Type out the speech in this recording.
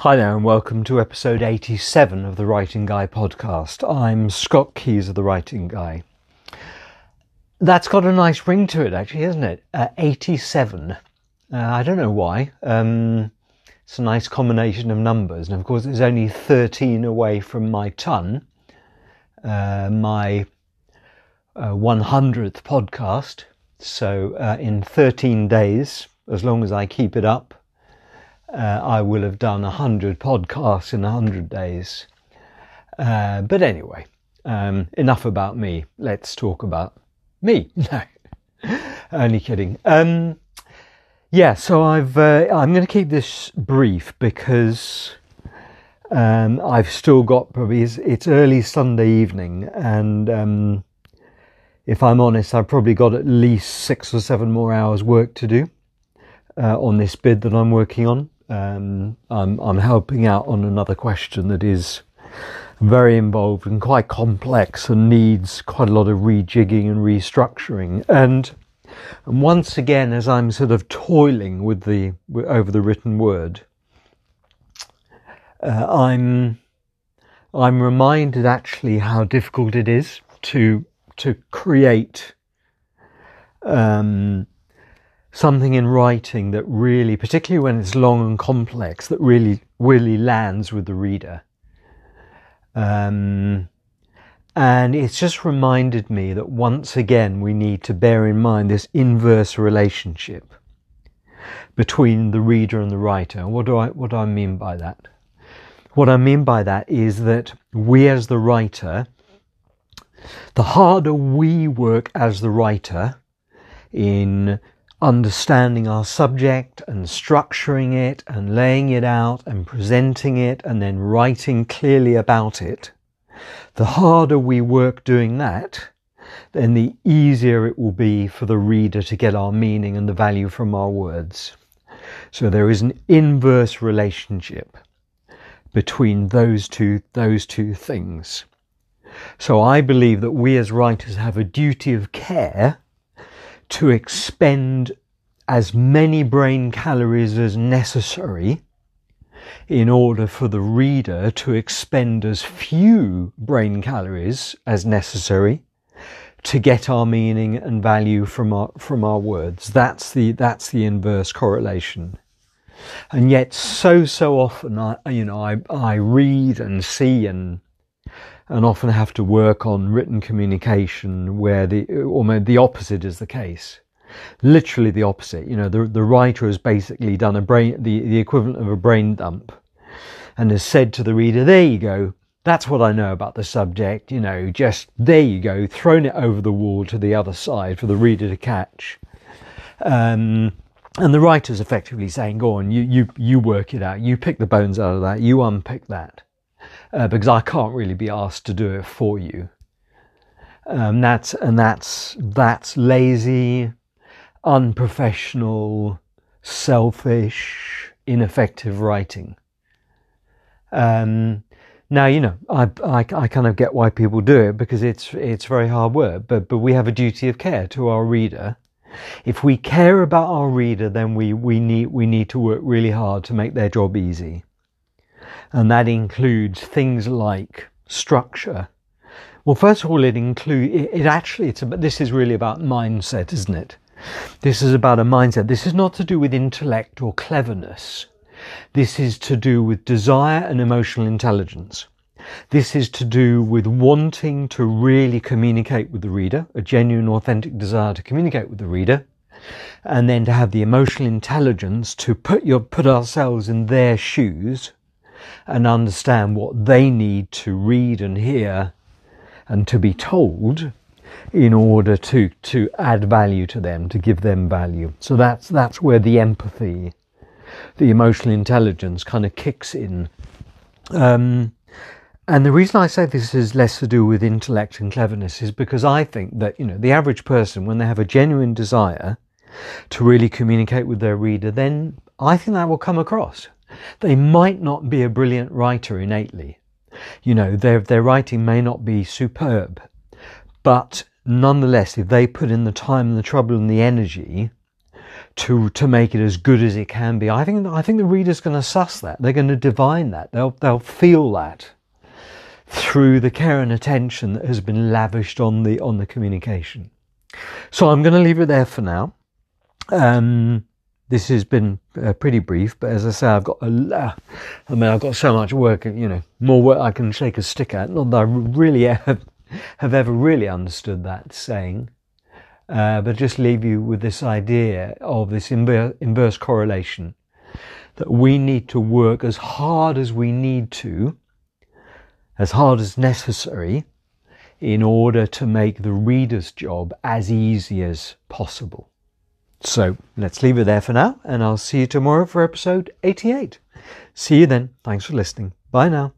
Hi there, and welcome to episode 87 of the Writing Guy podcast. I'm Scott Keys of the Writing Guy. That's got a nice ring to it, actually, isn't it? Uh, 87. Uh, I don't know why. Um, it's a nice combination of numbers, and of course, it's only 13 away from my ton, uh, my 100th uh, podcast. So, uh, in 13 days, as long as I keep it up, uh, I will have done 100 podcasts in 100 days. Uh, but anyway, um, enough about me. Let's talk about me. No, only kidding. Um, yeah, so I've uh, I'm going to keep this brief because um, I've still got probably it's, it's early Sunday evening, and um, if I'm honest, I've probably got at least six or seven more hours work to do uh, on this bid that I'm working on. Um, I'm, I'm helping out on another question that is very involved and quite complex and needs quite a lot of rejigging and restructuring. And, and once again, as I'm sort of toiling with the over the written word, uh, I'm I'm reminded actually how difficult it is to to create um, something in writing that really, particularly when it's long and complex, that really, really lands with the reader. Um, and it's just reminded me that once again we need to bear in mind this inverse relationship between the reader and the writer. What do I what do I mean by that? What I mean by that is that we as the writer, the harder we work as the writer in understanding our subject and structuring it and laying it out and presenting it and then writing clearly about it, the harder we work doing that, then the easier it will be for the reader to get our meaning and the value from our words. So there is an inverse relationship between those two, those two things. So I believe that we as writers have a duty of care to expend as many brain calories as necessary in order for the reader to expend as few brain calories as necessary to get our meaning and value from our from our words. That's the that's the inverse correlation. And yet so so often i you know i i read and see and and often have to work on written communication where the almost the opposite is the case. Literally the opposite. You know, the the writer has basically done a brain the, the equivalent of a brain dump and has said to the reader, There you go, that's what I know about the subject, you know, just there you go, thrown it over the wall to the other side for the reader to catch. Um, and the writer's effectively saying, Go on, you, you, you work it out, you pick the bones out of that, you unpick that uh, because I can't really be asked to do it for you. Um, that's and that's that's lazy, unprofessional, selfish, ineffective writing. Um, now you know I, I, I kind of get why people do it because it's it's very hard work, but but we have a duty of care to our reader. If we care about our reader, then we, we need we need to work really hard to make their job easy and that includes things like structure. Well, first of all, it include it, it actually it's about, this is really about mindset, isn't it? This is about a mindset. This is not to do with intellect or cleverness. This is to do with desire and emotional intelligence. This is to do with wanting to really communicate with the reader, a genuine, authentic desire to communicate with the reader, and then to have the emotional intelligence to put your put ourselves in their shoes and understand what they need to read and hear and to be told in order to, to add value to them, to give them value. So that's, that's where the empathy, the emotional intelligence kind of kicks in. Um, and the reason I say this is less to do with intellect and cleverness is because I think that, you know, the average person, when they have a genuine desire to really communicate with their reader, then I think that will come across. They might not be a brilliant writer innately. You know, their, their writing may not be superb, but nonetheless, if they put in the time and the trouble and the energy to to make it as good as it can be. I think I think the reader's going to suss that. They're going to divine that. They'll they'll feel that through the care and attention that has been lavished on the on the communication. So I'm going to leave it there for now. Um, this has been uh, pretty brief, but as I say, I've got a, I mean, I've got so much work, you know, more work I can shake a stick at. Not that I really have, have ever really understood that saying, uh, but just leave you with this idea of this inver- inverse correlation that we need to work as hard as we need to, as hard as necessary, in order to make the reader's job as easy as possible. So let's leave it there for now, and I'll see you tomorrow for episode 88. See you then. Thanks for listening. Bye now.